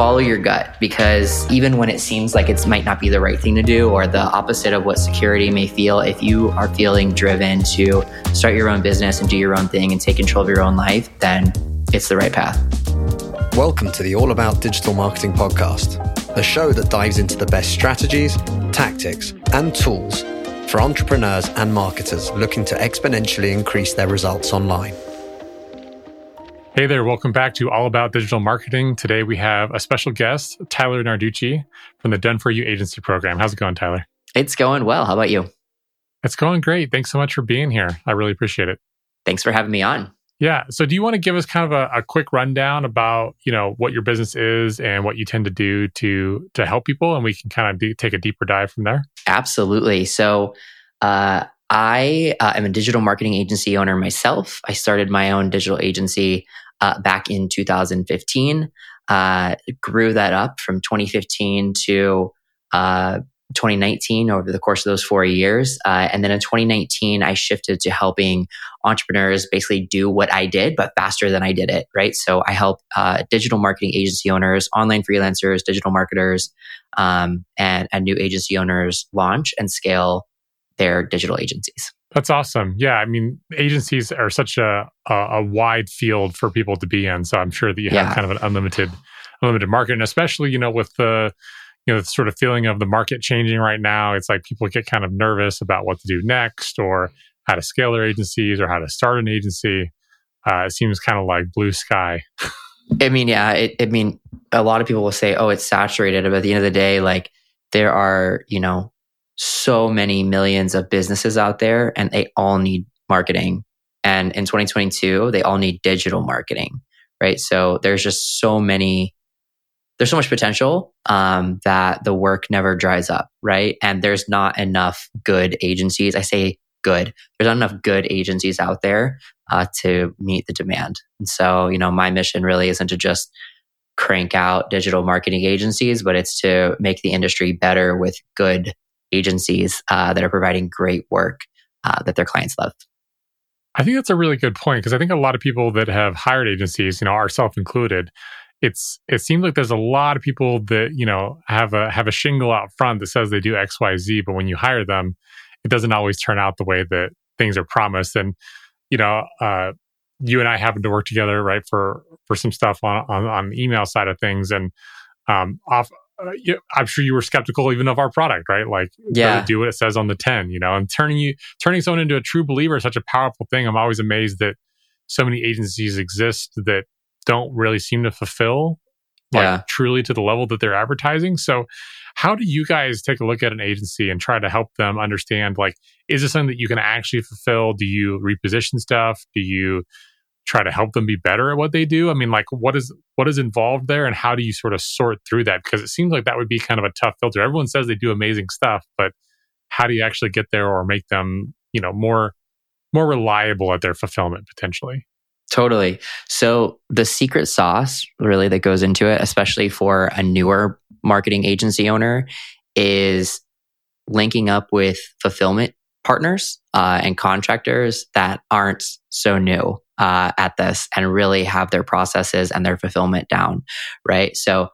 follow your gut because even when it seems like it might not be the right thing to do or the opposite of what security may feel, if you are feeling driven to start your own business and do your own thing and take control of your own life, then it's the right path. Welcome to the All About Digital Marketing podcast, a show that dives into the best strategies, tactics, and tools for entrepreneurs and marketers looking to exponentially increase their results online. Hey there, welcome back to All About Digital Marketing. Today we have a special guest, Tyler Narducci from the Done For You agency program. How's it going, Tyler? It's going well. How about you? It's going great. Thanks so much for being here. I really appreciate it. Thanks for having me on. Yeah. So do you want to give us kind of a, a quick rundown about, you know, what your business is and what you tend to do to to help people and we can kind of take a deeper dive from there? Absolutely. So uh, I uh, am a digital marketing agency owner myself. I started my own digital agency uh, back in 2015. Uh, grew that up from 2015 to uh, 2019 over the course of those four years. Uh, and then in 2019, I shifted to helping entrepreneurs basically do what I did, but faster than I did it, right? So I help uh, digital marketing agency owners, online freelancers, digital marketers, um, and, and new agency owners launch and scale their digital agencies. That's awesome. Yeah, I mean, agencies are such a, a, a wide field for people to be in. So I'm sure that you have kind of an unlimited unlimited market, and especially you know with the you know the sort of feeling of the market changing right now. It's like people get kind of nervous about what to do next, or how to scale their agencies, or how to start an agency. Uh, it seems kind of like blue sky. I mean, yeah. It, I mean, a lot of people will say, "Oh, it's saturated," but at the end of the day, like there are you know so many millions of businesses out there and they all need marketing. And in 2022, they all need digital marketing, right? So there's just so many, there's so much potential um, that the work never dries up, right? And there's not enough good agencies. I say good. There's not enough good agencies out there uh, to meet the demand. And so, you know, my mission really isn't to just crank out digital marketing agencies, but it's to make the industry better with good agencies uh, that are providing great work uh, that their clients love. I think that's a really good point because I think a lot of people that have hired agencies, you know, ourselves included, it's it seems like there's a lot of people that you know have a have a shingle out front that says they do X Y Z, but when you hire them, it doesn't always turn out the way that things are promised. And you know, uh, you and I happen to work together, right, for for some stuff on on, on the email side of things, and um, off uh, you, I'm sure you were skeptical even of our product, right? Like, yeah, do what it says on the tin, you know. And turning you, turning someone into a true believer is such a powerful thing. I'm always amazed that so many agencies exist that don't really seem to fulfill, like, yeah. truly to the level that they're advertising. So, how do you guys take a look at an agency and try to help them understand, like, is this something that you can actually fulfill? Do you reposition stuff? Do you try to help them be better at what they do? I mean, like what is what is involved there and how do you sort of sort through that? Because it seems like that would be kind of a tough filter. Everyone says they do amazing stuff, but how do you actually get there or make them, you know, more more reliable at their fulfillment potentially? Totally. So the secret sauce really that goes into it, especially for a newer marketing agency owner, is linking up with fulfillment partners uh, and contractors that aren't so new uh, at this and really have their processes and their fulfillment down, right? So,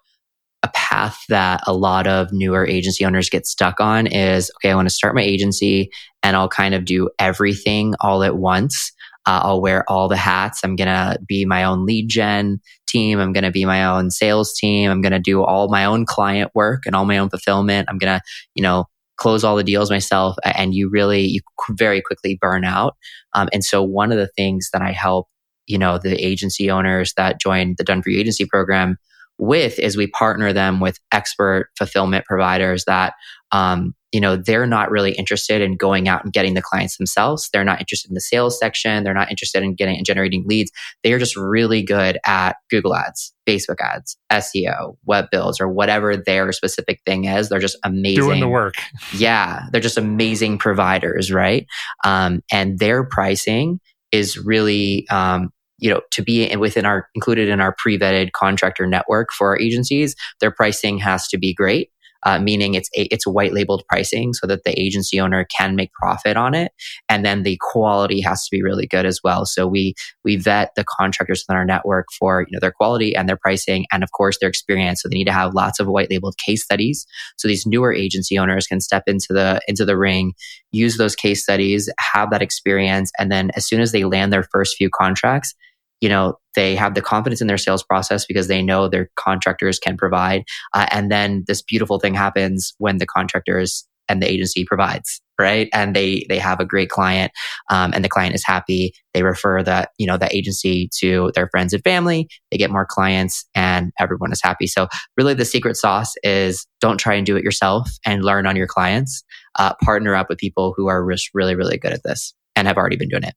a path that a lot of newer agency owners get stuck on is okay, I want to start my agency and I'll kind of do everything all at once. Uh, I'll wear all the hats. I'm going to be my own lead gen team. I'm going to be my own sales team. I'm going to do all my own client work and all my own fulfillment. I'm going to, you know, close all the deals myself and you really you very quickly burn out. Um, and so one of the things that i help you know the agency owners that join the done for you agency program with is we partner them with expert fulfillment providers that um, you know they're not really interested in going out and getting the clients themselves. They're not interested in the sales section. They're not interested in getting and generating leads. They are just really good at google ads facebook ads seo web builds or whatever their specific thing is. They're just amazing. Doing the work. Yeah they're just amazing providers right? Um, and their pricing is really um, you know to be within our included in our pre-vetted contractor network for our agencies their pricing has to be great uh, meaning it's it's white labeled pricing so that the agency owner can make profit on it, and then the quality has to be really good as well. So we we vet the contractors within our network for you know their quality and their pricing, and of course their experience. So they need to have lots of white labeled case studies, so these newer agency owners can step into the into the ring, use those case studies, have that experience, and then as soon as they land their first few contracts, you know they have the confidence in their sales process because they know their contractors can provide uh, and then this beautiful thing happens when the contractors and the agency provides right? And they they have a great client um, and the client is happy. They refer that you know that agency to their friends and family. They get more clients and everyone is happy. So really the secret sauce is don't try and do it yourself and learn on your clients. Uh, partner up with people who are really really good at this and have already been doing it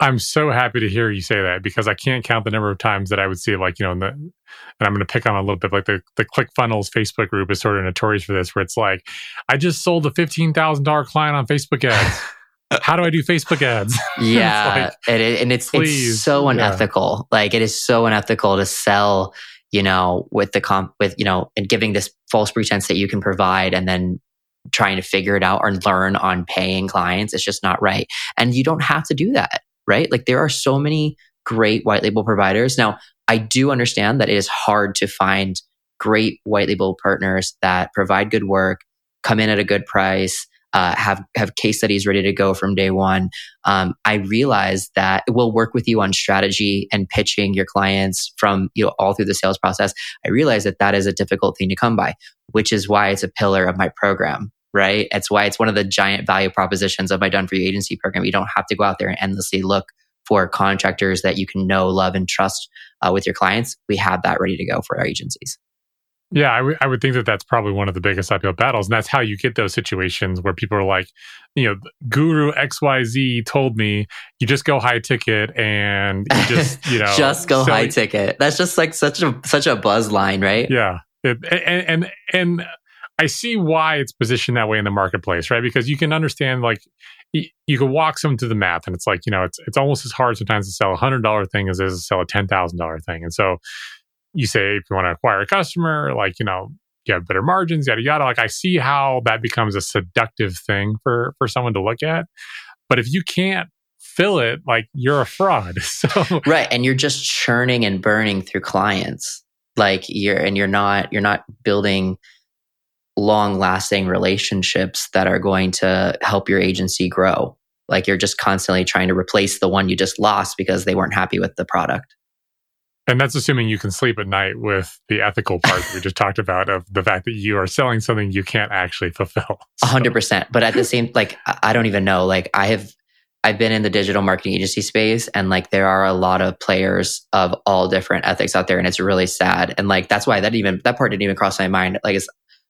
I'm so happy to hear you say that because I can't count the number of times that I would see like, you know, the, and I'm going to pick on a little bit like the, the ClickFunnels Facebook group is sort of notorious for this, where it's like, I just sold a $15,000 client on Facebook ads. How do I do Facebook ads? Yeah. it's like, it, and it's, it's so unethical. Yeah. Like it is so unethical to sell, you know, with the comp, with, you know, and giving this false pretense that you can provide and then trying to figure it out or learn on paying clients. It's just not right. And you don't have to do that right? Like there are so many great white label providers. Now, I do understand that it is hard to find great white label partners that provide good work, come in at a good price, uh, have have case studies ready to go from day one. Um, I realize that it will work with you on strategy and pitching your clients from you know all through the sales process. I realize that that is a difficult thing to come by, which is why it's a pillar of my program right? It's why it's one of the giant value propositions of my done for you agency program. You don't have to go out there and endlessly look for contractors that you can know, love, and trust uh, with your clients. We have that ready to go for our agencies. Yeah, I, w- I would think that that's probably one of the biggest uphill battles. And that's how you get those situations where people are like, you know, Guru XYZ told me you just go high ticket and you just, you know, just go high ticket. That's just like such a, such a buzz line, right? Yeah. It, and, and, and I see why it's positioned that way in the marketplace, right? Because you can understand, like, y- you can walk someone through the math, and it's like, you know, it's it's almost as hard sometimes to sell a hundred dollar thing as it is to sell a ten thousand dollar thing. And so, you say if you want to acquire a customer, like, you know, you have better margins, yada yada. Like, I see how that becomes a seductive thing for for someone to look at. But if you can't fill it, like, you're a fraud. So right, and you're just churning and burning through clients, like you're and you're not you're not building long lasting relationships that are going to help your agency grow. Like you're just constantly trying to replace the one you just lost because they weren't happy with the product. And that's assuming you can sleep at night with the ethical part we just talked about of the fact that you are selling something you can't actually fulfill. A hundred percent. But at the same, like, I don't even know. Like, I have, I've been in the digital marketing agency space and like there are a lot of players of all different ethics out there and it's really sad. And like, that's why that even, that part didn't even cross my mind. Like, it's,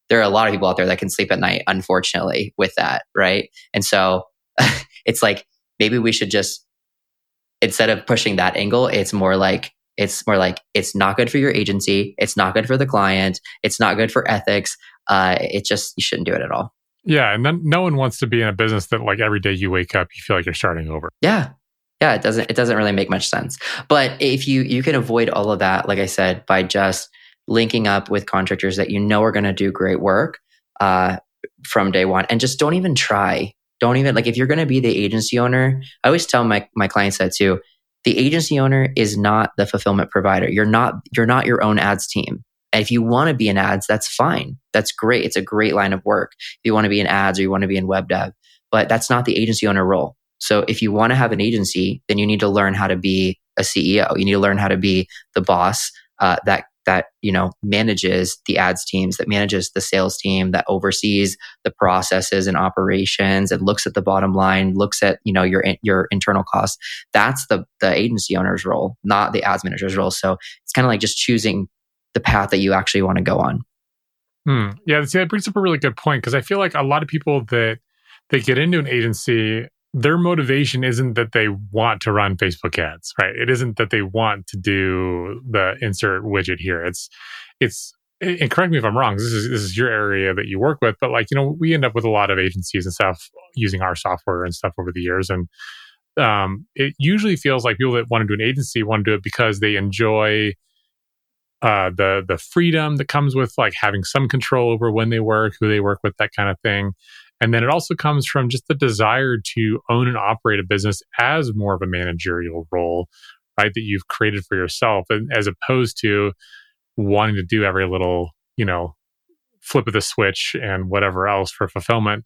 there are a lot of people out there that can sleep at night, unfortunately, with that. Right. And so it's like, maybe we should just, instead of pushing that angle, it's more like, it's more like it's not good for your agency. It's not good for the client. It's not good for ethics. Uh, it just, you shouldn't do it at all. Yeah. And then no one wants to be in a business that like every day you wake up, you feel like you're starting over. Yeah. Yeah. It doesn't, it doesn't really make much sense. But if you, you can avoid all of that, like I said, by just linking up with contractors that you know are going to do great work uh, from day one. And just don't even try. Don't even like if you're going to be the agency owner i always tell my, my clients that too the agency owner is not the fulfillment provider. You're not you're not your own ads team. And if you want to be in ads that's fine. That's great. It's a great line of work. If you want to be in ads or you want to be in web dev. But that's not the agency owner role. So if you want to have an agency then you need to learn how to be a ceo you need to learn how to be the boss uh, that that you know manages the ads teams that manages the sales team that oversees the processes and operations and looks at the bottom line looks at you know your your internal costs. That's the the agency owner's role not the ads manager's role. So it's kind of like just choosing the path that you actually want to go on. Hmm. yeah see, that brings up a really good point because i feel like a lot of people that they get into an agency their motivation isn't that they want to run Facebook ads, right? It isn't that they want to do the insert widget here. It's, it's, and correct me if I'm wrong. This is this is your area that you work with, but like you know, we end up with a lot of agencies and stuff using our software and stuff over the years, and um, it usually feels like people that want to do an agency want to do it because they enjoy uh, the the freedom that comes with like having some control over when they work, who they work with, that kind of thing. And then it also comes from just the desire to own and operate a business as more of a managerial role, right? That you've created for yourself, and as opposed to wanting to do every little, you know, flip of the switch and whatever else for fulfillment,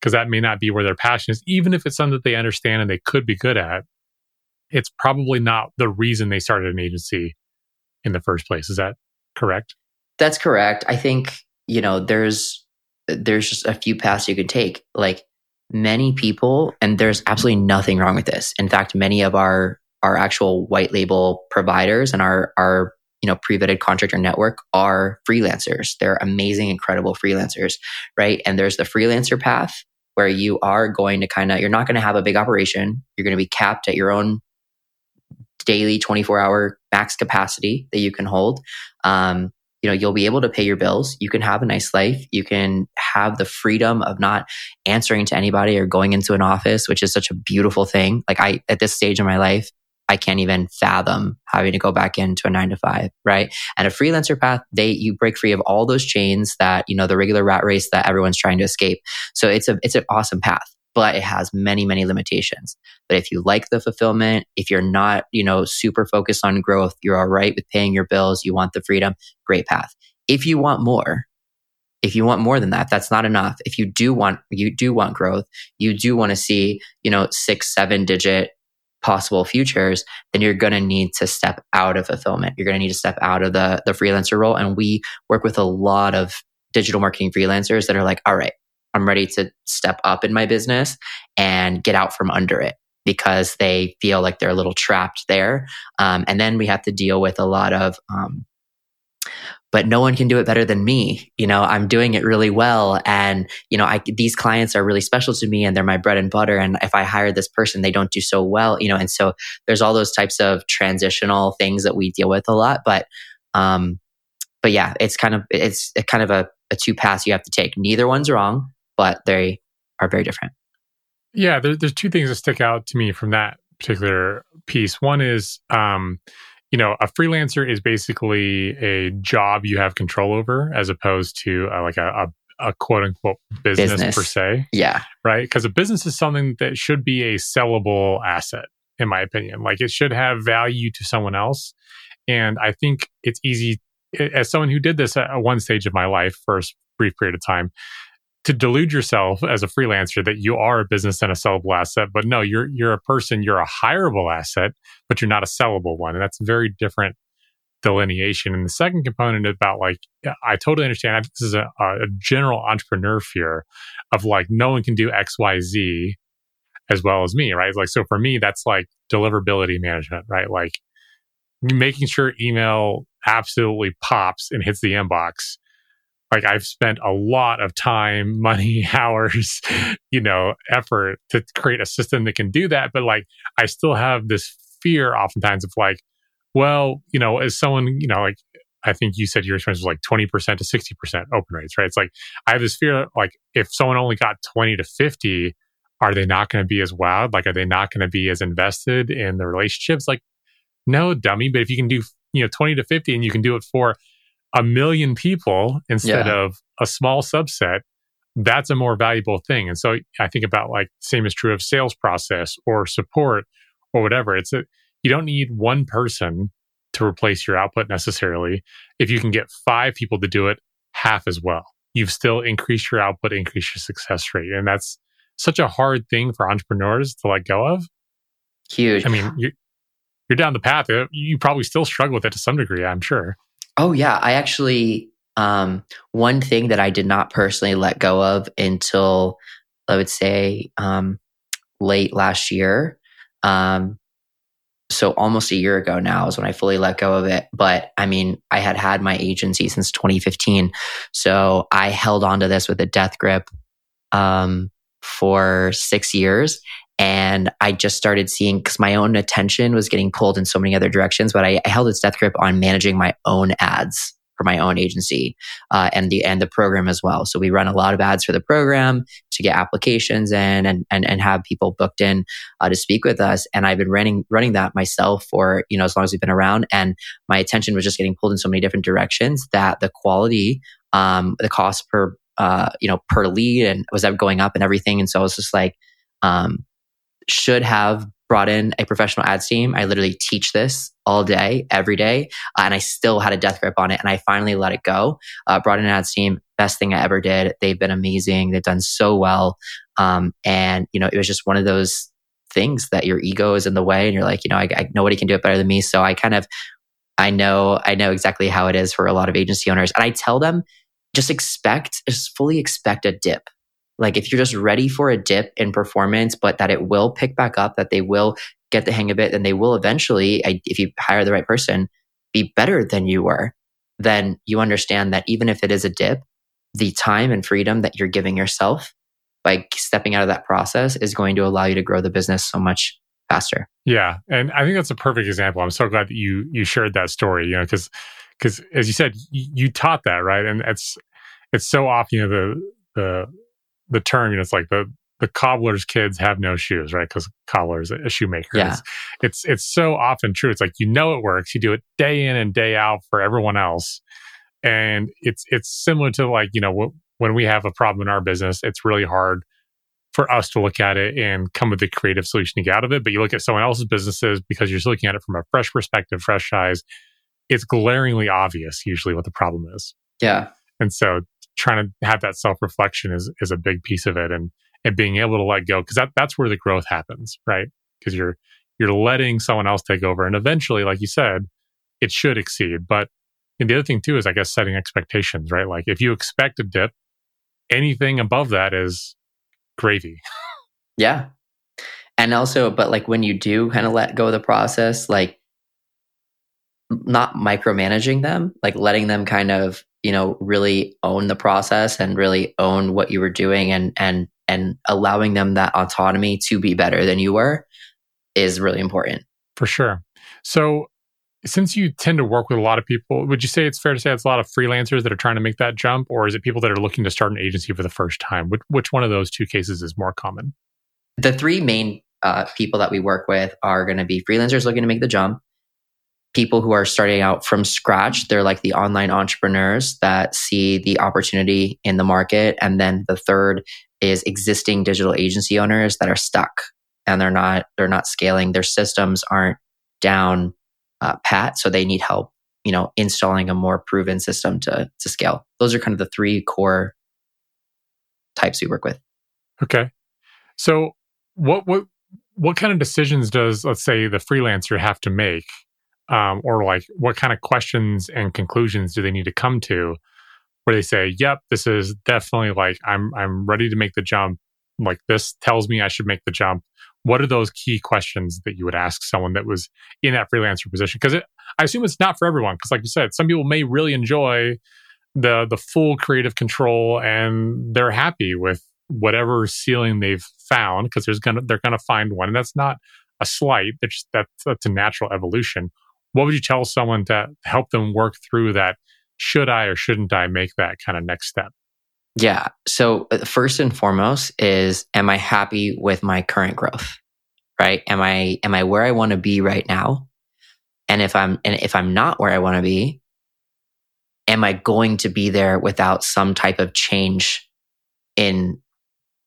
because that may not be where their passion is, even if it's something that they understand and they could be good at. It's probably not the reason they started an agency in the first place. Is that correct? That's correct. I think, you know, there's there's just a few paths you can take. Like many people, and there's absolutely nothing wrong with this. In fact, many of our our actual white label providers and our our you know pre-vetted contractor network are freelancers. They're amazing, incredible freelancers, right? And there's the freelancer path where you are going to kind of you're not going to have a big operation. You're going to be capped at your own daily 24 hour max capacity that you can hold. Um, you know, you'll be able to pay your bills. You can have a nice life. You can have the freedom of not answering to anybody or going into an office, which is such a beautiful thing. Like I, at this stage in my life, I can't even fathom having to go back into a nine to five, right? And a freelancer path, they you break free of all those chains that you know the regular rat race that everyone's trying to escape. So it's a it's an awesome path but it has many, many limitations. But if you like the fulfillment, if you're not, you know, super focused on growth, you're all right with paying your bills, you want the freedom, great path. If you want more, if you want more than that, that's not enough. If you do want, you do want growth, you do want to see, you know, six, seven digit possible futures, then you're going to need to step out of fulfillment. You're going to need to step out of the, the freelancer role. And we work with a lot of digital marketing freelancers that are like, all right, I'm ready to step up in my business and get out from under it because they feel like they're a little trapped there. Um, and then we have to deal with a lot of, um, but no one can do it better than me. You know, I'm doing it really well. And, you know, I, these clients are really special to me and they're my bread and butter. And if I hire this person, they don't do so well, you know, and so there's all those types of transitional things that we deal with a lot. But, um, but yeah, it's kind of, it's kind of a, a two paths you have to take. Neither one's wrong but they are very different. Yeah, there, there's two things that stick out to me from that particular piece. One is, um, you know, a freelancer is basically a job you have control over, as opposed to uh, like a, a, a, quote unquote business, business, per se. Yeah, right. Because a business is something that should be a sellable asset, in my opinion. Like it should have value to someone else, and I think it's easy as someone who did this at one stage of my life for a brief period of time to delude yourself as a freelancer that you are a business and a sellable asset, but no, you're you're a person, you're a hireable asset, but you're not a sellable one, and that's very different delineation. And the second component about like I totally understand. This is a, a general entrepreneur fear of like no one can do X Y Z as well as me, right? Like so for me, that's like deliverability management, right? Like making sure email absolutely pops and hits the inbox like I've spent a lot of time, money, hours, you know, effort to create a system that can do that. But like I still have this fear oftentimes of like, well, you know, as someone, you know, like I think you said your experience was like 20% to 60% open rates, right? It's like I have this fear like if someone only got 20 to 50, are they not going to be as wowed? Like, are they not going to be as invested in the relationships? Like, no, dummy. But if you can do, you know, 20 to 50 and you can do it for a million people instead yeah. of a small subset, that's a more valuable thing. And so I think about like same is true of sales process or support or whatever. It's a, you don't need one person to replace your output necessarily. If you can get five people to do it half as well, you've still increased your output, increased your success rate. And that's such a hard thing for entrepreneurs to let go of. Huge. I mean, you're, you're down the path. Uh, you probably still struggle with it to some degree, I'm sure. Oh yeah, I actually um, one thing that I did not personally let go of until I would say um, late last year. Um, so almost a year ago now is when I fully let go of it. But I mean, I had had my agency since 2015, so I held on to this with a death grip um, for six years. And I just started seeing because my own attention was getting pulled in so many other directions, but I, I held its death grip on managing my own ads for my own agency uh, and the and the program as well. So we run a lot of ads for the program to get applications in and and, and have people booked in uh, to speak with us. And I've been running running that myself for you know as long as we've been around. And my attention was just getting pulled in so many different directions that the quality, um, the cost per uh, you know per lead and was going up and everything. And so I was just like, um, should have brought in a professional ads team. I literally teach this all day, every day, uh, and I still had a death grip on it. And I finally let it go. Uh, brought in an ads team, best thing I ever did. They've been amazing. They've done so well. Um, and you know, it was just one of those things that your ego is in the way, and you're like, you know, I, I nobody can do it better than me. So I kind of, I know, I know exactly how it is for a lot of agency owners, and I tell them, just expect, just fully expect a dip like if you're just ready for a dip in performance, but that it will pick back up, that they will get the hang of it, then they will eventually, if you hire the right person, be better than you were. Then you understand that even if it is a dip, the time and freedom that you're giving yourself by stepping out of that process is going to allow you to grow the business so much faster. Yeah, and I think that's a perfect example. I'm so glad that you you shared that story. You know, because because as you said, you, you taught that right, and it's it's so often you know the the the term, you know, it's like the the cobbler's kids have no shoes, right? Because cobbler's a shoemaker. Yeah. It's, it's, it's so often true. It's like you know it works. You do it day in and day out for everyone else, and it's it's similar to like you know w- when we have a problem in our business, it's really hard for us to look at it and come with a creative solution to get out of it. But you look at someone else's businesses because you're looking at it from a fresh perspective, fresh eyes. It's glaringly obvious usually what the problem is. Yeah. And so trying to have that self reflection is is a big piece of it, and and being able to let go because that that's where the growth happens, right? Because you're you're letting someone else take over, and eventually, like you said, it should exceed. But and the other thing too is, I guess, setting expectations, right? Like if you expect a dip, anything above that is gravy. yeah. And also, but like when you do kind of let go of the process, like not micromanaging them, like letting them kind of you know really own the process and really own what you were doing and and and allowing them that autonomy to be better than you were is really important. For sure. So since you tend to work with a lot of people would you say it's fair to say it's a lot of freelancers that are trying to make that jump or is it people that are looking to start an agency for the first time? Which, which one of those two cases is more common? The three main uh, people that we work with are going to be freelancers looking to make the jump people who are starting out from scratch. They're like the online entrepreneurs that see the opportunity in the market. And then the third is existing digital agency owners that are stuck and they're not they're not scaling. Their systems aren't down uh, pat, so they need help. You know, installing a more proven system to to scale. Those are kind of the three core types we work with. Okay, so what what what kind of decisions does let's say the freelancer have to make um, or like what kind of questions and conclusions do they need to come to where they say yep this is definitely like i'm i'm ready to make the jump. Like this tells me i should make the jump. What are those key questions that you would ask someone that was in that freelancer position? Because i assume it's not for everyone because like you said some people may really enjoy the the full creative control and they're happy with whatever ceiling they've found because there's gonna they're gonna find one and that's not a slight that's that's, that's a natural evolution what would you tell someone to help them work through that? Should I or shouldn't I make that kind of next step? Yeah. So, uh, first and foremost is am I happy with my current growth? Right? Am I am I where I want to be right now? And if I'm and if I'm not where I want to be, am I going to be there without some type of change in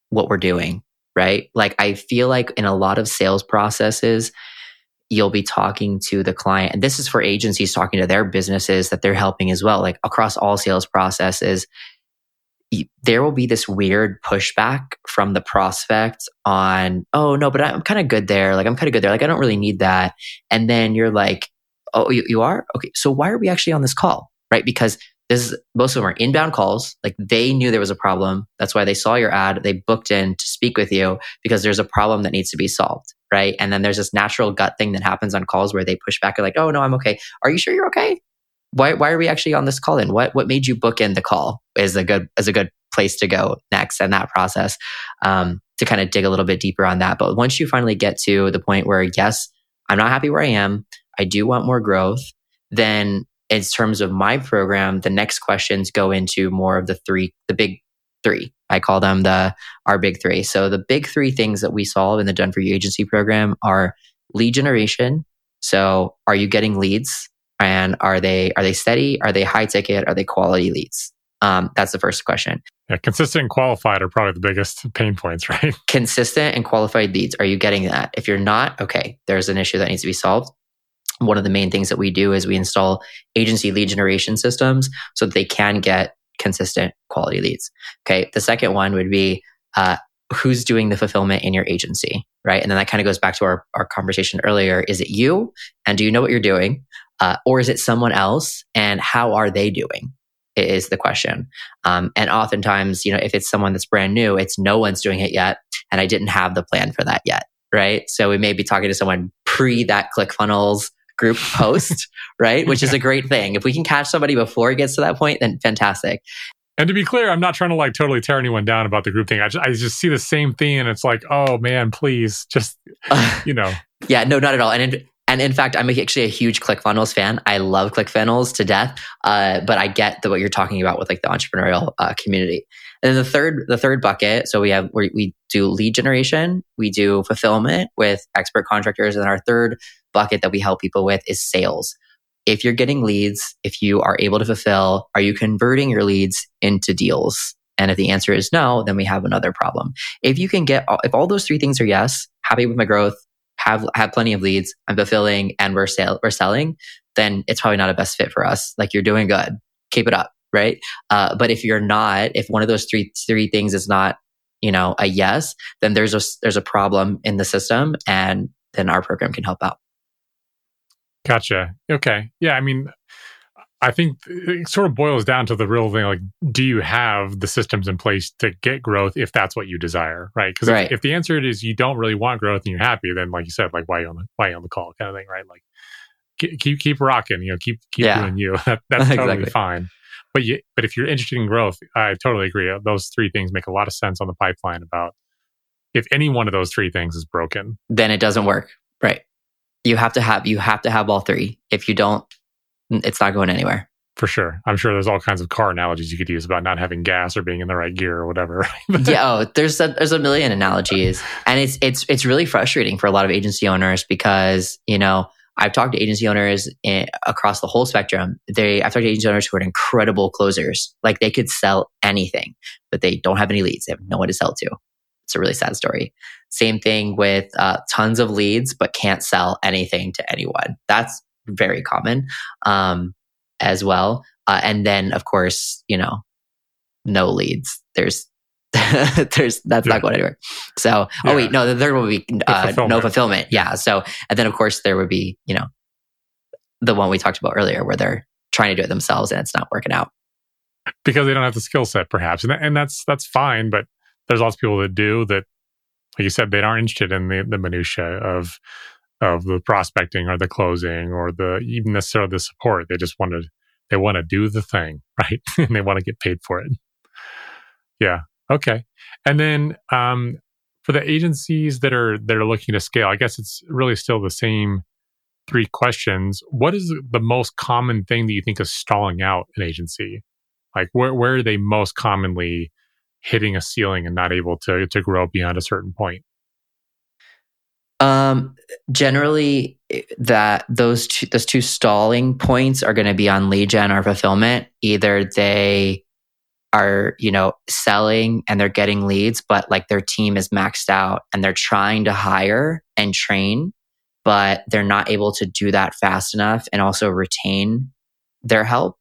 what we're doing? Right? Like I feel like in a lot of sales processes, you'll be talking to the client. And this is for agencies talking to their businesses that they're helping as well. Like across all sales processes, there will be this weird pushback from the prospect on, oh, no, but I'm kind of good there. Like, I'm kind of good there. Like, I don't really need that. And then you're like, oh, you, you are? Okay. So why are we actually on this call? Right. Because this is, most of them are inbound calls. Like they knew there was a problem. That's why they saw your ad. They booked in to speak with you because there's a problem that needs to be solved right? And then there's this natural gut thing that happens on calls where they push back and like, oh no, I'm okay. Are you sure you're okay? Why why are we actually on this call in? What what made you book in the call is a good is a good place to go next in that process. Um, to kind of dig a little bit deeper on that. But once you finally get to the point where, yes, I'm not happy where I am, I do want more growth, then in terms of my program, the next questions go into more of the three, the big three. I call them the our big three. So the big three things that we solve in the Done for You agency program are lead generation. So are you getting leads? And are they are they steady? Are they high ticket? Are they quality leads? Um, that's the first question. Yeah, consistent and qualified are probably the biggest pain points, right? Consistent and qualified leads. Are you getting that? If you're not, okay, there's an issue that needs to be solved. One of the main things that we do is we install agency lead generation systems so that they can get consistent quality leads. Okay. The second one would be uh, who's doing the fulfillment in your agency, right? And then that kind of goes back to our, our conversation earlier. Is it you? And do you know what you're doing? Uh, or is it someone else? And how are they doing? Is the question. Um, and oftentimes, you know, if it's someone that's brand new, it's no one's doing it yet. And I didn't have the plan for that yet. Right. So we may be talking to someone pre that ClickFunnels group post, right? Which is a great thing. If we can catch somebody before it gets to that point, then fantastic. And to be clear, I'm not trying to like totally tear anyone down about the group thing. I just, I just see the same thing, and it's like, oh man, please, just you know. yeah, no, not at all. And in, and in fact, I'm actually a huge ClickFunnels fan. I love ClickFunnels to death. Uh, but I get the, what you're talking about with like the entrepreneurial uh, community. And the third, the third bucket. So we have we, we do lead generation, we do fulfillment with expert contractors, and our third bucket that we help people with is sales. If you're getting leads, if you are able to fulfill, are you converting your leads into deals? And if the answer is no, then we have another problem. If you can get, if all those three things are yes, happy with my growth, have have plenty of leads, I'm fulfilling, and we're sale, we're selling, then it's probably not a best fit for us. Like you're doing good, keep it up, right? Uh, but if you're not, if one of those three three things is not, you know, a yes, then there's a there's a problem in the system, and then our program can help out. Gotcha. Okay. Yeah. I mean, I think it sort of boils down to the real thing like, do you have the systems in place to get growth if that's what you desire? Right. Because right. if, if, the answer is you don't really want growth and you're happy, then like you said, like why on the why on the call kind of thing, right? Like keep keep rocking, you know, keep keep yeah. doing you. That, that's totally exactly. fine. But you, but if you're interested in growth, I totally agree. Uh, those three things make a lot of sense on the pipeline about if any one of those three things is broken, then it doesn't work. Right you have to have you have to have all three. If you don't, it's not going anywhere. For sure. I'm sure there's all kinds of car analogies you could use about not having gas or being in the right gear or whatever. yeah, oh, there's a, there's a million analogies. And it's it's it's really frustrating for a lot of agency owners because, you know, I've talked to agency owners across the whole spectrum. They I've talked to agency owners who are incredible closers. Like they could sell anything, but they don't have any leads. They have no one to sell to. It's a really sad story. Same thing with uh, tons of leads, but can't sell anything to anyone. That's very common um, as well. Uh, and then, of course, you know, no leads. There's there's that's yeah. not going anywhere. So, yeah. oh wait, no, the third one would be uh, fulfillment. no fulfillment. Yeah. So, and then of course there would be, you know, the one we talked about earlier where they're trying to do it themselves and it's not working out because they don't have the skill set, perhaps, and and that's that's fine. But there's lots of people that do that like you said, they aren't interested in the, the minutia of of the prospecting or the closing or the even necessarily the support. They just want to they want to do the thing, right? and they want to get paid for it. Yeah. Okay. And then um, for the agencies that are that are looking to scale, I guess it's really still the same three questions. What is the most common thing that you think is stalling out an agency? Like where where are they most commonly hitting a ceiling and not able to to grow beyond a certain point? Um, generally, that those two those two stalling points are going to be on lead gen or fulfillment. Either they are you know selling and they're getting leads, but like their team is maxed out and they're trying to hire and train, but they're not able to do that fast enough and also retain their help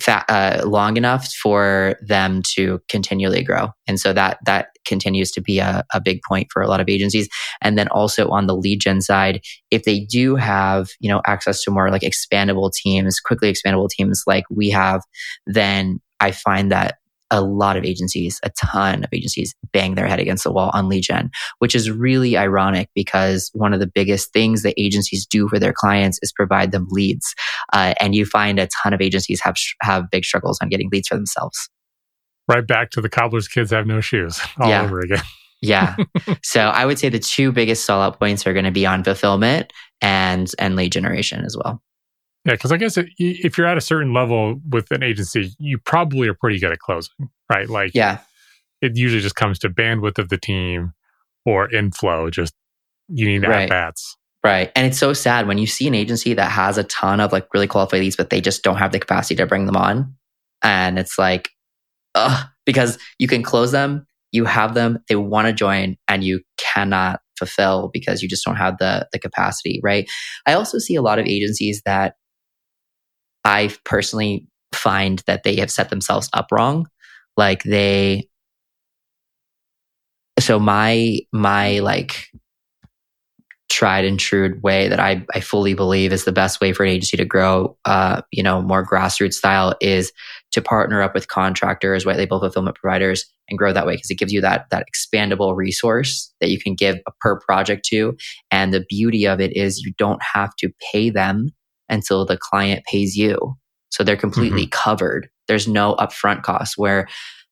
fa- uh, long enough for them to continually grow. And so that that continues to be a, a big point for a lot of agencies. And then also on the lead gen side, if they do have you know access to more like expandable teams, quickly expandable teams like we have, then I find that a lot of agencies, a ton of agencies bang their head against the wall on lead gen, which is really ironic because one of the biggest things that agencies do for their clients is provide them leads. Uh, and you find a ton of agencies have, have big struggles on getting leads for themselves. Right back to the cobbler's kids have no shoes all yeah. over again. yeah. So I would say the two biggest stall out points are going to be on fulfillment and and lead generation as well. Yeah, because I guess it, if you're at a certain level with an agency, you probably are pretty good at closing, right? Like, yeah, it usually just comes to bandwidth of the team or inflow. Just you need Right. at bats. Right. And it's so sad when you see an agency that has a ton of like really qualified leads, but they just don't have the capacity to bring them on. And it's like, ugh, because you can close them, you have them, they want to join, and you cannot fulfill because you just don't have the the capacity, right? I also see a lot of agencies that I personally find that they have set themselves up wrong. Like they so my my like tried and true way that I, I fully believe is the best way for an agency to grow, uh, you know, more grassroots style is to partner up with contractors, white label fulfillment providers, and grow that way because it gives you that that expandable resource that you can give a per project to. And the beauty of it is you don't have to pay them until the client pays you. So they're completely covered. There's no upfront costs where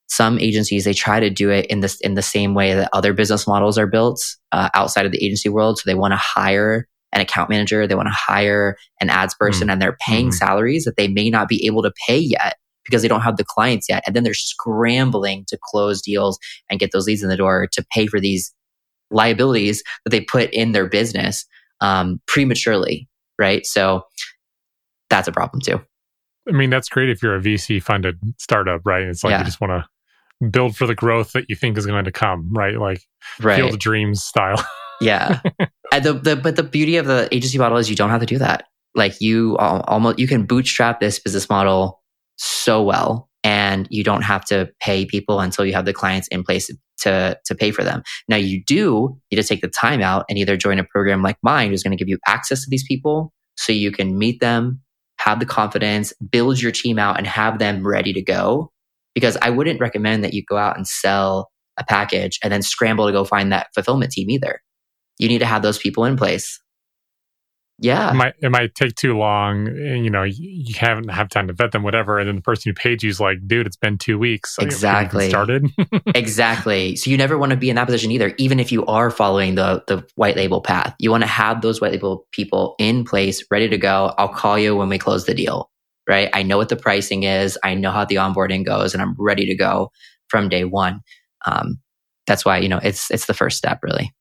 some agencies they try to do it in this in the same way that other business models are built uh, outside of the agency world. So they want to hire an account manager, they want to hire an ads person, and they're paying Mhm. salaries that they may not be able to pay yet because they don't have the clients yet, and then they're scrambling to close deals and get those leads in the door to pay for these liabilities that they put in their business um, prematurely, right? So that's a problem too. I mean, that's great if you're a VC funded startup, right? It's like Yeah. you just want to build for the growth that you think is going to come, right? Like Right. field of dreams style. Yeah. and the, the but the beauty of the agency model is you don't have to do that. Like you uh, almost you can bootstrap this business model so well and you don't have to pay people until you have the clients in place to to pay for them. Now you do need to take the time out and either join a program like mine who's going to give you access to these people so you can meet them, have the confidence, build your team out and have them ready to go because I wouldn't recommend that you go out and sell a package and then scramble to go find that fulfillment team either you need to have those people in place. Yeah. it might it might take too long, you know you, haven't have time to vet them, whatever. And then the person who paid you is like, "Dude, it's been two weeks. Exactly. started." exactly. So you never want to be in that position either, even if you are following the the white label path. You want to have those white label people in place, ready to go. I'll call you when we close the deal. Right. I know what the pricing is. I know how the onboarding goes, and I'm ready to go from day one. Um, that's why you know it's it's the first step, really.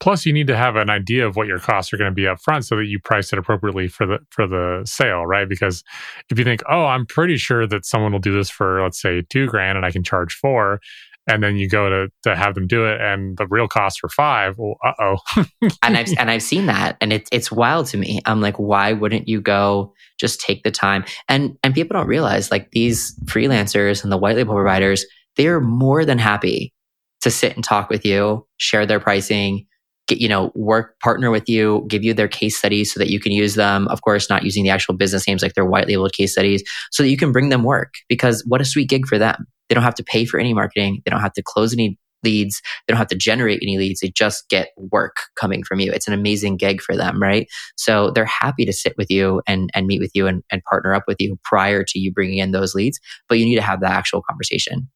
Plus, you need to have an idea of what your costs are going to be up front so that you price it appropriately for the for the sale, right? Because if you think, "Oh, I'm pretty sure that someone will do this for let's say 2 grand and I can charge 4," and then you go to to have them do it and the real costs are 5, well, uh-oh. and I've and I've seen that, and it's it's wild to me. I'm like, why wouldn't you go just take the time? And and people don't realize like these freelancers and the white label providers, they are more than happy to sit and talk with you, share their pricing, get you know work partner with you, give you their case studies so that you can use them. Of course, not using the actual business names like their white labeled case studies, so that you can bring them work. Because what a sweet gig for them. They don't have to pay for any marketing. They don't have to close any leads. They don't have to generate any leads. They just get work coming from you. It's an amazing gig for them, right? So they're happy to sit with you and, and meet with you and, and partner up with you prior to you bringing in those leads. But you need to have the actual conversation.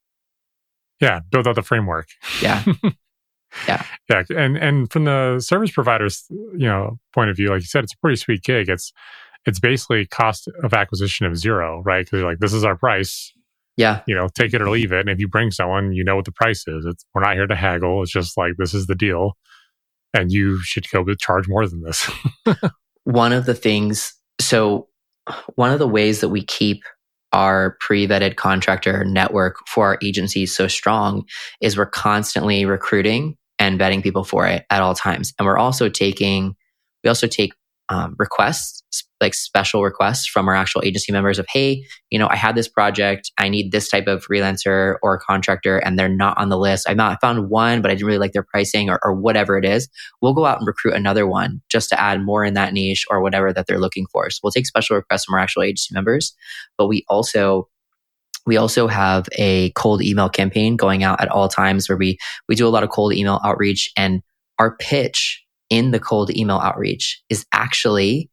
yeah, build out the framework. Yeah. Yeah, Yeah. and and from the service providers, you know, point of view, like you said, it's a pretty sweet gig. It's it's basically cost of acquisition of zero, right? Because you're like this is our price, Yeah. you know, take it or leave it. And if you bring someone, you know what the price is. It's we're not here to haggle. It's just like this is the deal, and you should go with charge more than this. One of the things, so one of the ways that we keep our pre-vetted contractor network for our agencies so strong is we're constantly recruiting and vetting people for it at all times. And we're also taking, we also take um, requests, like special requests from our actual agency members of, hey, you know, I had this project, I need this type of freelancer or contractor, and they're not on the list. I found one, but I didn't really like their pricing or, or whatever it is. We'll go out and recruit another one just to add more in that niche or whatever that they're looking for. So we'll take special requests from our actual agency members, but we also we also have a cold email campaign going out at all times where we we do a lot of cold email outreach and our pitch in the cold email outreach is actually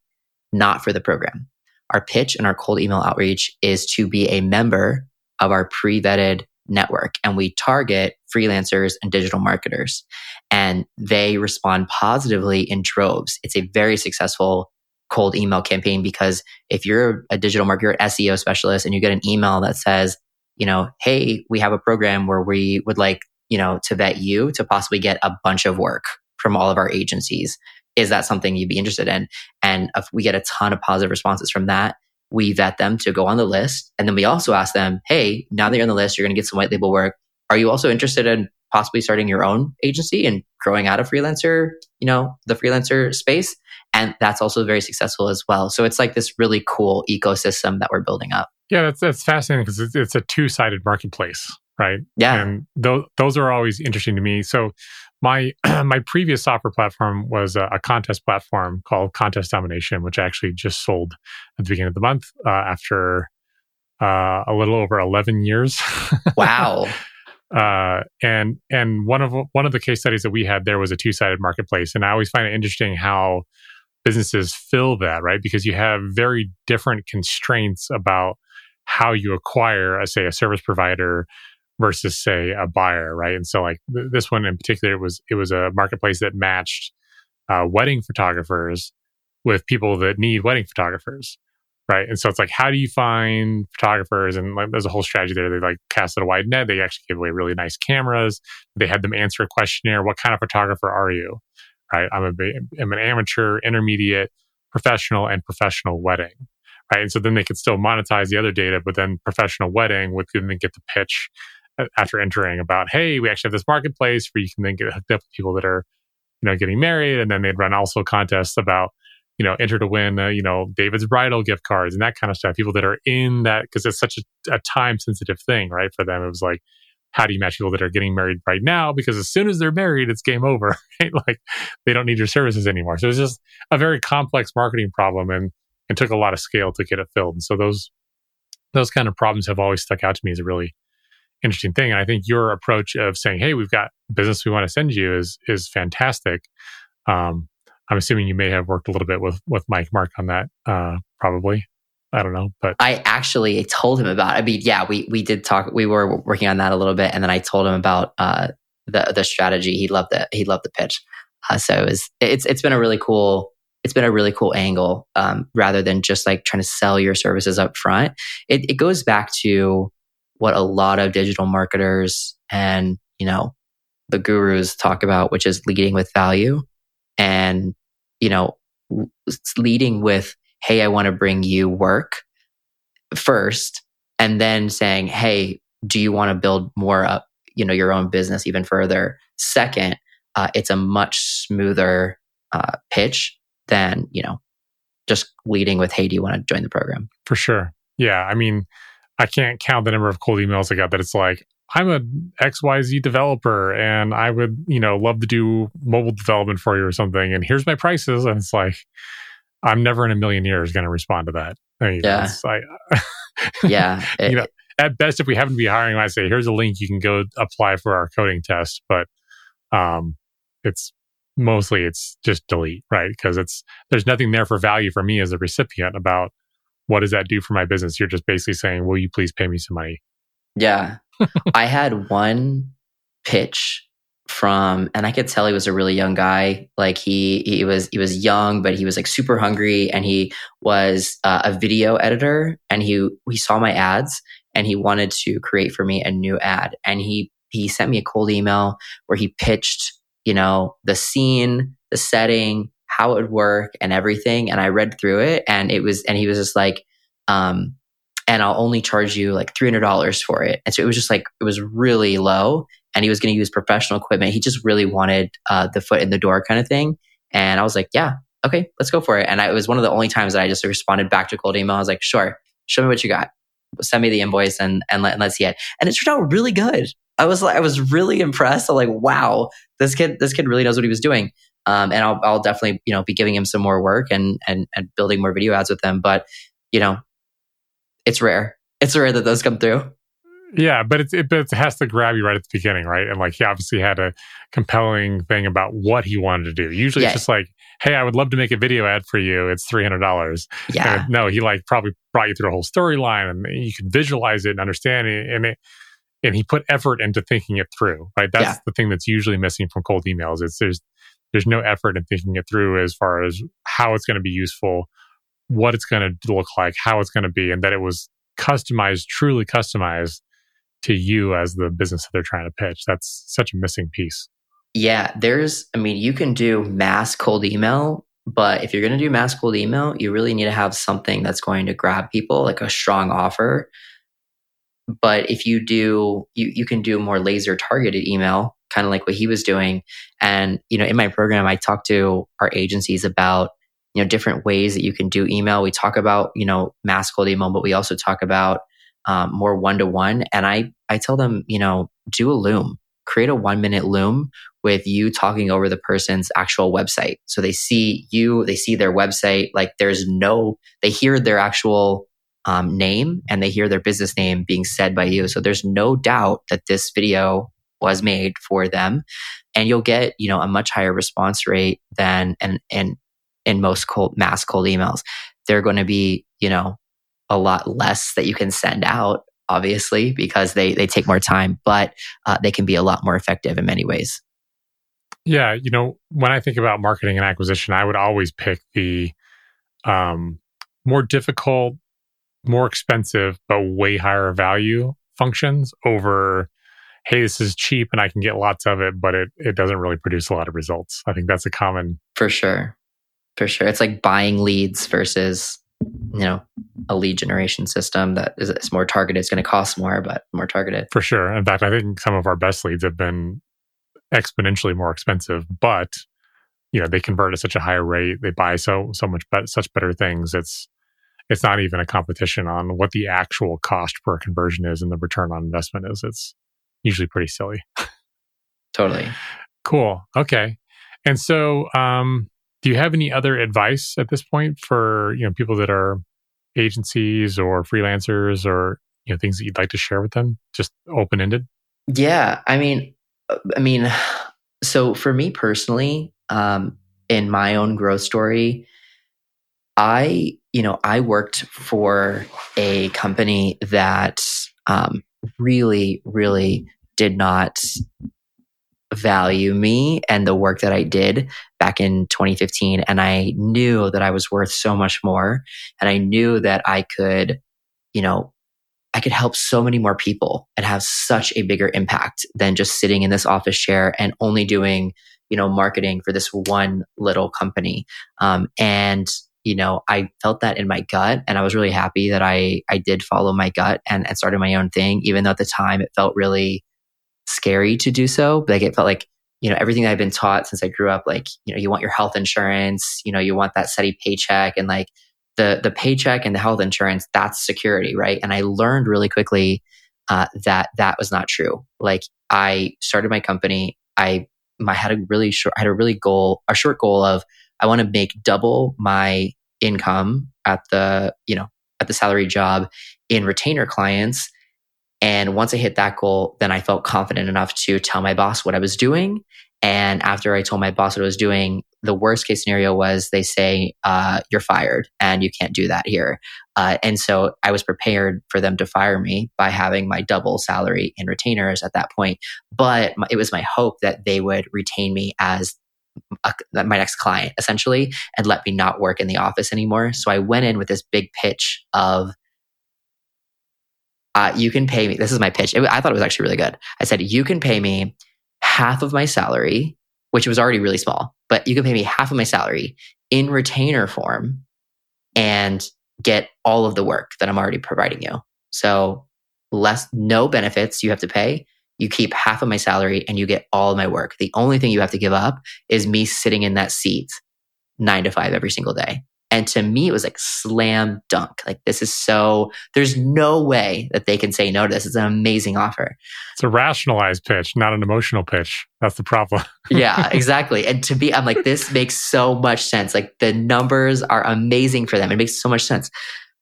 not for the program. Our pitch and our cold email outreach is to be a member of our pre-vetted network and we target freelancers and digital marketers and they respond positively in droves. It's a very successful cold email campaign because if you're a digital marketer, SEO specialist, and you get an email that says, you know, hey, we have a program where we would like, you know, to vet you to possibly get a bunch of work from all of our agencies. Is that something you'd be interested in? And if we get a ton of positive responses from that, we vet them to go on the list. And then we also ask them, hey, now that you're on the list, you're going to get some white label work. Are you also interested in possibly starting your own agency and growing out of freelancer, you know, the freelancer space? And that's also very successful as well. So it's like this really cool ecosystem that we're building up. Yeah, that's, that's fascinating because it's, it's a two sided marketplace, right? Yeah. And those, those are always interesting to me. So my my previous software platform was a, a, contest platform called Contest Domination, which I actually just sold at the beginning of the month uh, after uh, a little over eleven years. wow. Uh, and and one of one of the case studies that we had there was a two sided marketplace, and I always find it interesting how businesses fill that right? Because you have very different constraints about how you acquire, a, say, a service provider versus say a buyer right? And so like th- this one in particular it was it was a marketplace that matched uh, wedding photographers with people that need wedding photographers right. And so it's like how do you find photographers? And like, there's a whole strategy there. They like casted a wide net. They actually gave away really nice cameras. They had them answer a questionnaire. What kind of photographer are you? Right. I'm, a, I'm an amateur intermediate professional and professional wedding. Right. And so then they could still monetize the other data but then professional wedding would then get the pitch uh, after entering about, hey, we actually have this marketplace where you can then get hooked up with people that are, you know, getting married, and then they'd run also contests about, you know, enter to win, uh, you know, David's bridal gift cards and that kind of stuff. People that are in that because it's such a, a time sensitive thing, right? For them, it was like, how do you match people that are getting married right now? Because as soon as they're married, it's game over, right? Like they don't need your services anymore. So it's just a very complex marketing problem, and and took a lot of scale to get it filled. And so those those kind of problems have always stuck out to me as a really interesting thing. And I think your approach of saying, "Hey, we've got business we want to send you," is is fantastic. Um, I'm assuming you may have worked a little bit with with Mike Mark on that, uh, probably. I don't know, but I actually told him about. I mean, yeah, we we did talk. We were working on that a little bit, and then I told him about uh, the the strategy. He loved it. He loved the pitch. Uh, so it was, it's it's been a really cool it's been a really cool angle um, rather than just like trying to sell your services up front. It, it goes back to what a lot of digital marketers and, you know, the gurus talk about, which is leading with value and, you know, leading with, Hey, I want to bring you work first. And then saying, Hey, do you want to build more up, you know, your own business even further? Second, uh, it's a much smoother uh, pitch than, you know, just leading with, Hey, do you want to join the program? For sure. Yeah. I mean, I can't count the number of cold emails I got that it's like, I'm a XYZ developer and I would, you know, love to do mobile development for you or something. And here's my prices. And it's like, I'm never in a million years going to respond to that. I mean, yeah. Yeah. It, you know, at best, if we happen to be hiring, I say, here's a link you can go apply for our coding test. But um, it's mostly it's just delete, right? Because it's there's nothing there for value for me as a recipient about what does that do for my business? You're just basically saying, will you please pay me some money? Yeah. I had one pitch from and I could tell he was a really young guy. Like he he was he was young, but he was like super hungry and he was uh, a video editor and he he saw my ads and he wanted to create for me a new ad and he he sent me a cold email where he pitched, you know, the scene, the setting, how it would work and everything. And I read through it and it was, and he was just like, um, and I'll only charge you like $300 for it. And so it was just like, it was really low and he was going to use professional equipment. He just really wanted uh, the foot in the door kind of thing. And I was like, yeah, okay, let's go for it. And I, it was one of the only times that I just responded back to cold email. I was like, sure, show me what you got. Send me the invoice and, and, let, and let's see it. And it turned out really good. I was like, I was really impressed. I'm like, wow, this kid, this kid really knows what he was doing. Um, and I'll, I'll definitely, you know, be giving him some more work and, and, and building more video ads with them. But, you know, it's rare. It's rare that those come through. Yeah, but it, it, it has to grab you right at the beginning, right? And like he obviously had a compelling thing about what he wanted to do. Usually yeah. it's just like, hey, I would love to make a video ad for you. It's three hundred dollars. Yeah. And no, he like probably brought you through a whole storyline, and you could visualize it and understand it, and it and he put effort into thinking it through. Right. That's yeah. the thing that's usually missing from cold emails. It's there's there's no effort in thinking it through as far as how it's going to be useful, what it's going to look like, how it's going to be, and that it was customized, truly customized to you as the business that they're trying to pitch. That's such a missing piece. Yeah, there's, I mean, you can do mass cold email, but if you're going to do mass cold email, you really need to have something that's going to grab people, like a strong offer. But if you do, you, you can do more laser targeted email, kind of like what he was doing. And, you know, in my program, I talk to our agencies about, you know, different ways that you can do email. We talk about, you know, mass cold email, but we also talk about um, more one to one. And I, I tell them, you know, do a loom, create a one minute loom with you talking over the person's actual website. So they see you, they see their website. Like there's no, they hear their actual um, name and they hear their business name being said by you. So there's no doubt that this video was made for them. And you'll get, you know, a much higher response rate than and and in most cold mass cold emails. They're going to be, you know, a lot less that you can send out, obviously, because they they take more time, but uh, they can be a lot more effective in many ways. Yeah, you know, when I think about marketing and acquisition, I would always pick the um, more difficult, more expensive, but way higher value functions over, hey, this is cheap and I can get lots of it, but it, it doesn't really produce a lot of results. I think that's a common. For sure. For sure. It's like buying leads versus, you know, a lead generation system that is, is more targeted. It's going to cost more, but more targeted. For sure. In fact, I think some of our best leads have been exponentially more expensive, but you know they convert at such a higher rate. They buy so so much be- such better things. It's it's not even a competition on what the actual cost per conversion is and the return on investment is. It's usually pretty silly. totally. Cool. Okay. And so, um, do you have any other advice at this point for you know people that are agencies or freelancers or you know things that you'd like to share with them? Just open ended. Yeah, I mean, I mean, so for me personally, um, in my own growth story, I, you know, I worked for a company that um, really, really did not value me and the work that I did back in 2015. And I knew that I was worth so much more. And I knew that I could, you know, I could help so many more people and have such a bigger impact than just sitting in this office chair and only doing, you know, marketing for this one little company. Um, and you know, I felt that in my gut, and I was really happy that I I did follow my gut and, and started my own thing, even though at the time it felt really scary to do so. But like it felt like you know everything that I've been taught since I grew up, like you know, you want your health insurance, you know, you want that steady paycheck, and like the the paycheck and the health insurance that's security right and i learned really quickly uh, that that was not true like i started my company i I had a really short I had a really goal a short goal of i want to make double my income at the you know at the salary job in retainer clients and once i hit that goal then i felt confident enough to tell my boss what i was doing and after I told my boss what I was doing, the worst case scenario was they say, uh, you're fired and you can't do that here. Uh, and so I was prepared for them to fire me by having my double salary in retainers at that point. But it was my hope that they would retain me as a, my next client essentially and let me not work in the office anymore. So I went in with this big pitch of, uh, you can pay me. This is my pitch. It, I thought it was actually really good. I said, you can pay me half of my salary, which was already really small, but you can pay me half of my salary in retainer form and get all of the work that I'm already providing you. So less, no benefits you have to pay. You keep half of my salary and you get all of my work. The only thing you have to give up is me sitting in that seat nine to five every single day. And to me, it was like slam dunk. Like, this is so, there's no way that they can say no to this. It's an amazing offer. It's a rationalized pitch, not an emotional pitch. That's the problem. yeah, exactly. And to be, I'm like, this makes so much sense. Like, the numbers are amazing for them. It makes so much sense.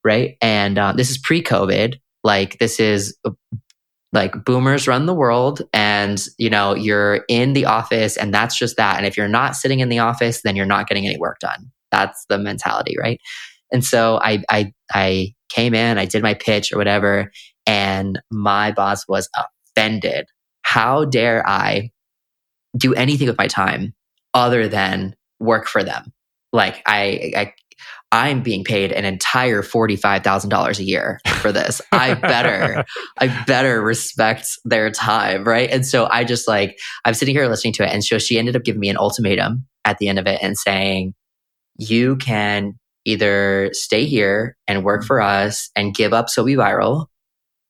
Right. And um, this is pre COVID. Like, this is like boomers run the world and you know you're in the office and that's just that and if you're not sitting in the office then you're not getting any work done that's the mentality, right? And so I I I came in, I did my pitch or whatever, and my boss was offended. How dare I do anything with my time other than work for them? Like I I I'm being paid an entire $45,000 a year for this. I better, I better respect their time. Right. And so I just like, I'm sitting here listening to it. And so she ended up giving me an ultimatum at the end of it and saying, you can either stay here and work for us and give up Sobe Viral,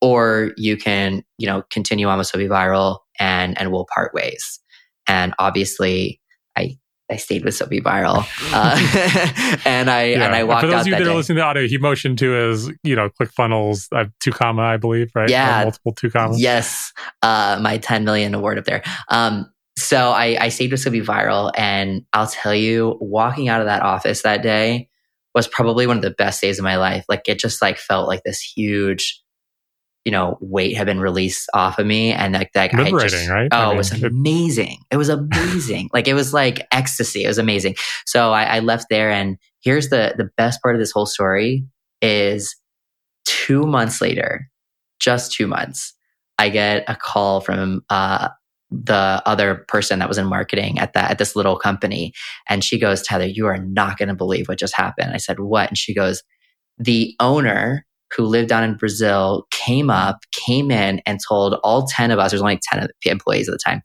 or you can, you know, continue on with Sobe Viral and, and we'll part ways. And obviously I I stayed with Sobe Viral, uh, and I yeah. and I walked. For those of you that, that are listening to the audio, he motioned to his you know ClickFunnels uh, two comma I believe right yeah or multiple two commas yes uh, my ten million award up there. Um, so I, I saved this to be Viral, and I'll tell you, walking out of that office that day was probably one of the best days of my life. Like it just like felt like this huge you know, weight had been released off of me. And like that, liberating, just, right? Oh, I mean, it was amazing. It was amazing. like it was like ecstasy. It was amazing. So I, I left there and here's the, the best part of this whole story is two months later, just two months, I get a call from, uh, the other person that was in marketing at that at this little company and she goes tyler you are not going to believe what just happened i said what and she goes the owner who lived down in Brazil came up, came in and told all 10 of us, there's only 10 employees at the time,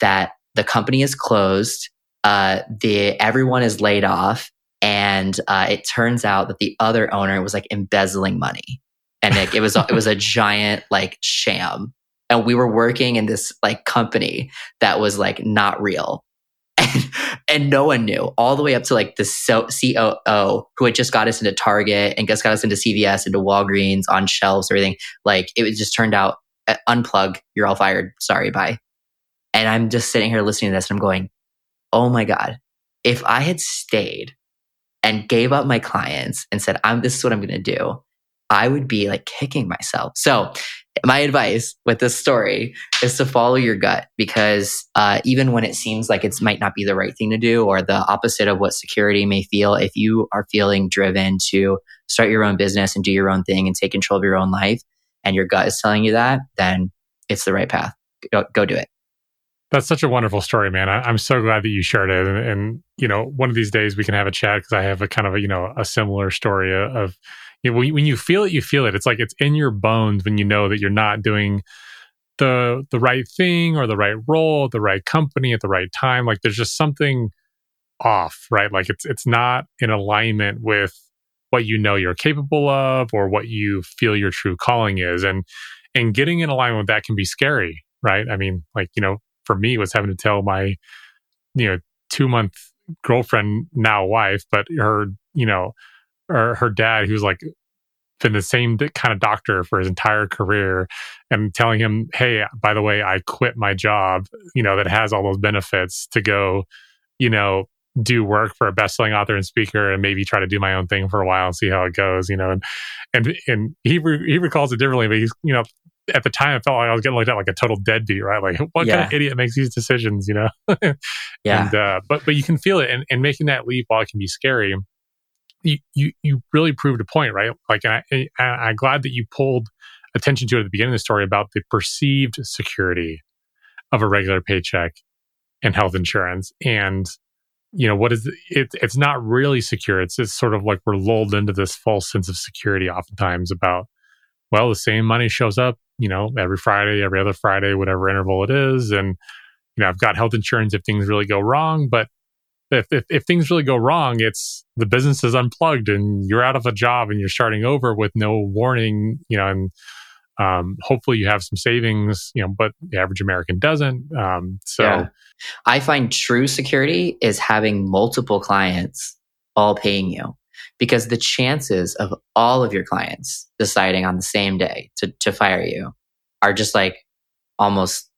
that the company is closed. Uh, the, everyone is laid off. And uh, it turns out that the other owner was like embezzling money. And it, it was, it was a giant like sham. And we were working in this like company that was like not real and, and no one knew all the way up to like the so- COO who had just got us into Target and just got us into CVS, into Walgreens on shelves, everything. Like it was just turned out, uh, unplug, you're all fired. Sorry, bye. And I'm just sitting here listening to this and I'm going, oh my God, if I had stayed and gave up my clients and said, I'm, this is what I'm going to do, I would be like kicking myself. So my advice with this story is to follow your gut because uh, even when it seems like it might not be the right thing to do or the opposite of what security may feel, if you are feeling driven to start your own business and do your own thing and take control of your own life, and your gut is telling you that, then it's the right path. Go, go do it. That's such a wonderful story, man. I, am so glad that you shared it. And, and, you know, one of these days we can have a chat because I have a kind of a, you know, a similar story of, you know, when, when you feel it, you feel it. It's like it's in your bones when you know that you're not doing the the right thing or the right role, the right company at the right time. Like there's just something off, right? Like it's it's not in alignment with what you know you're capable of or what you feel your true calling is. And and getting in alignment with that can be scary, right? I mean, like, you know, for me was having to tell my, you know, two month girlfriend, now wife, but her, you know, or her dad, who's like been the same kind of doctor for his entire career, and telling him, "Hey, by the way, I quit my job, you know, that has all those benefits to go, you know, do work for a best-selling author and speaker, and maybe try to do my own thing for a while and see how it goes, you know." And and and he re- he recalls it differently, but he's you know at the time, I felt like I was getting looked at like a total deadbeat, right? Like, what yeah. kind of idiot makes these decisions, you know? yeah. And, uh, but but you can feel it, and, and making that leap, while it can be scary, you you, you really proved a point, right? Like, I, I, am glad that you pulled attention to it at the beginning of the story about the perceived security of a regular paycheck and health insurance, and you know what is it? It's not really secure. It's just sort of like we're lulled into this false sense of security, oftentimes about well, the same money shows up, you know, every Friday, every other Friday, whatever interval it is, and you know, I've got health insurance if things really go wrong, but if, if, if things really go wrong, it's the business is unplugged and you're out of a job and you're starting over with no warning, you know, and um, hopefully you have some savings, you know, but the average American doesn't. Um, so yeah. I find true security is having multiple clients all paying you because the chances of all of your clients deciding on the same day to, to fire you are just like almost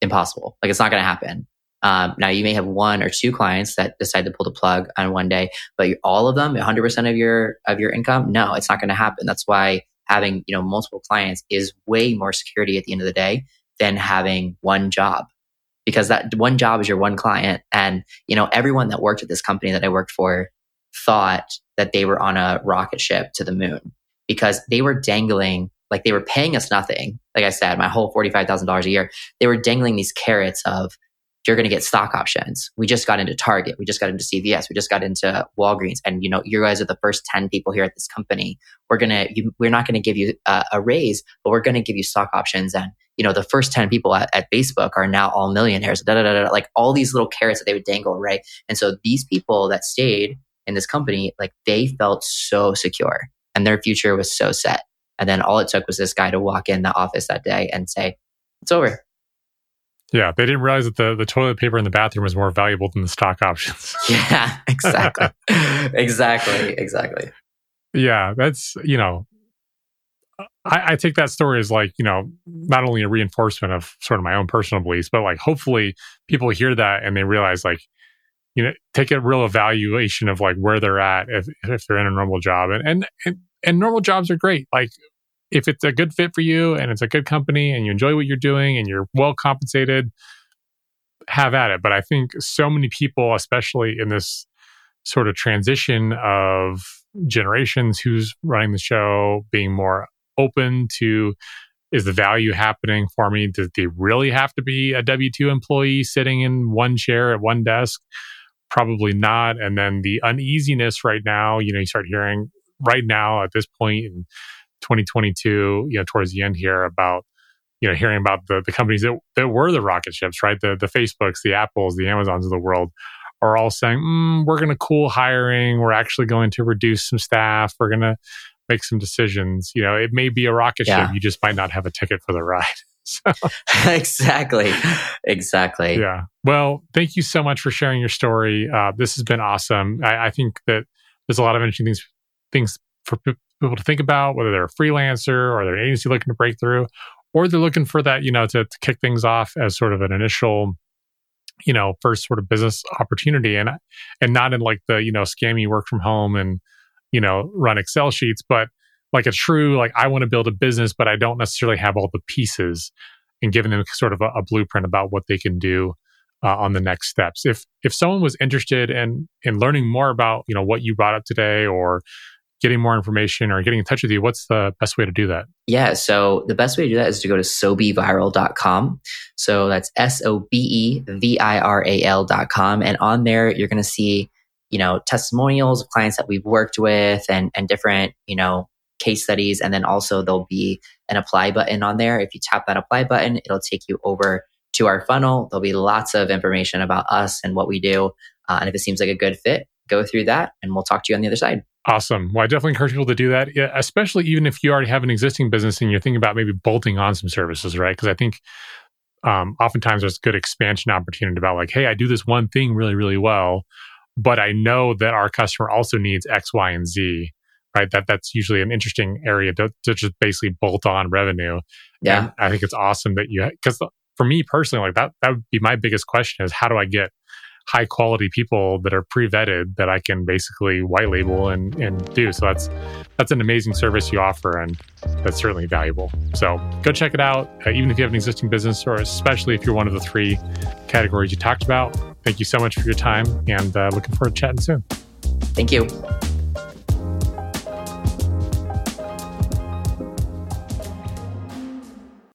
impossible. Like it's not going to happen. Um, now you may have one or two clients that decide to pull the plug on one day, but all of them, 100% of your of your income, no, it's not going to happen. That's why having you know multiple clients is way more security at the end of the day than having one job because that one job is your one client and you know everyone that worked at this company that I worked for thought that they were on a rocket ship to the moon because they were dangling like they were paying us nothing like I said my whole $45,000 a year they were dangling these carrots of you're going to get stock options. We just got into Target. We just got into CVS. We just got into Walgreens. And, you know, you guys are the first 10 people here at this company. We're going to, we're not going to give you a, a, raise, but we're going to give you stock options. And, you know, the first 10 people at, at Facebook are now all millionaires, da, da, da, da, like all these little carrots that they would dangle, right? And so these people that stayed in this company, like they felt so secure and their future was so set. And then all it took was this guy to walk in the office that day and say, it's over yeah, they didn't realize that the, the toilet paper in the bathroom was more valuable than the stock options. yeah, exactly. exactly. Exactly. Yeah, that's, you know, I, I, take that story as like, you know, not only a reinforcement of sort of my own personal beliefs, but like hopefully people hear that and they realize like, you know, take a real evaluation of like where they're at if, if they're in a normal job. And, and, and, and normal jobs are great. Like if it's a good fit for you and it's a good company and you enjoy what you're doing and you're well compensated, have at it. But I think so many people, especially in this sort of transition of generations, who's running the show, being more open to is the value happening for me? Does they really have to be a W 2 employee sitting in one chair at one desk? Probably not. And then the uneasiness right now, you know, you start hearing right now at this point in 2022, you know, towards the end here about, you know, hearing about the, the companies that, that were the rocket ships, right? The, the Facebooks, the Apples, the Amazons of the world are all saying, mm, we're going to cool hiring. We're actually going to reduce some staff. We're going to make some decisions. You know, it may be a rocket yeah. ship. You just might not have a ticket for the ride. So. exactly. Exactly. Yeah. Well, thank you so much for sharing your story. Uh, this has been awesome. I, I, think that there's a lot of interesting things, things for people to think about, whether they're a freelancer or they're an agency looking to break through, or they're looking for that, you know, to, to kick things off as sort of an initial, you know, first sort of business opportunity and and not in like the, you know, scammy work from home and, you know, run Excel sheets, but like a true, like I want to build a business, but I don't necessarily have all the pieces and giving them sort of a, a blueprint about what they can do uh, on the next steps. If if someone was interested in in learning more about you know what you brought up today, or getting more information or getting in touch with you, what's the best way to do that? Yeah. So the best way to do that is to go to sobeviral.com. So that's S O B E V I R A L.com. And on there, you're going to see, you know, testimonials of clients that we've worked with and, and different, you know, case studies. And then also there'll be an apply button on there. If you tap that apply button, it'll take you over to our funnel. There'll be lots of information about us and what we do. Uh, and if it seems like a good fit, go through that and we'll talk to you on the other side. Awesome. Well, I definitely encourage people to do that, especially even if you already have an existing business and you're thinking about maybe bolting on some services, right? Because I think um, oftentimes there's good expansion opportunity about like, hey, I do this one thing really, really well, but I know that our customer also needs X, Y, and Z, right? That that's usually an interesting area to, to just basically bolt on revenue. Yeah, and I think it's awesome that you because for me personally, like that that would be my biggest question is how do I get high quality people that are pre-vetted that I can basically white label and, and do. So that's that's an amazing service you offer and that's certainly valuable. So go check it out, uh, even if you have an existing business or especially if you're one of the three categories you talked about. Thank you so much for your time and uh, looking forward to chatting soon. Thank you.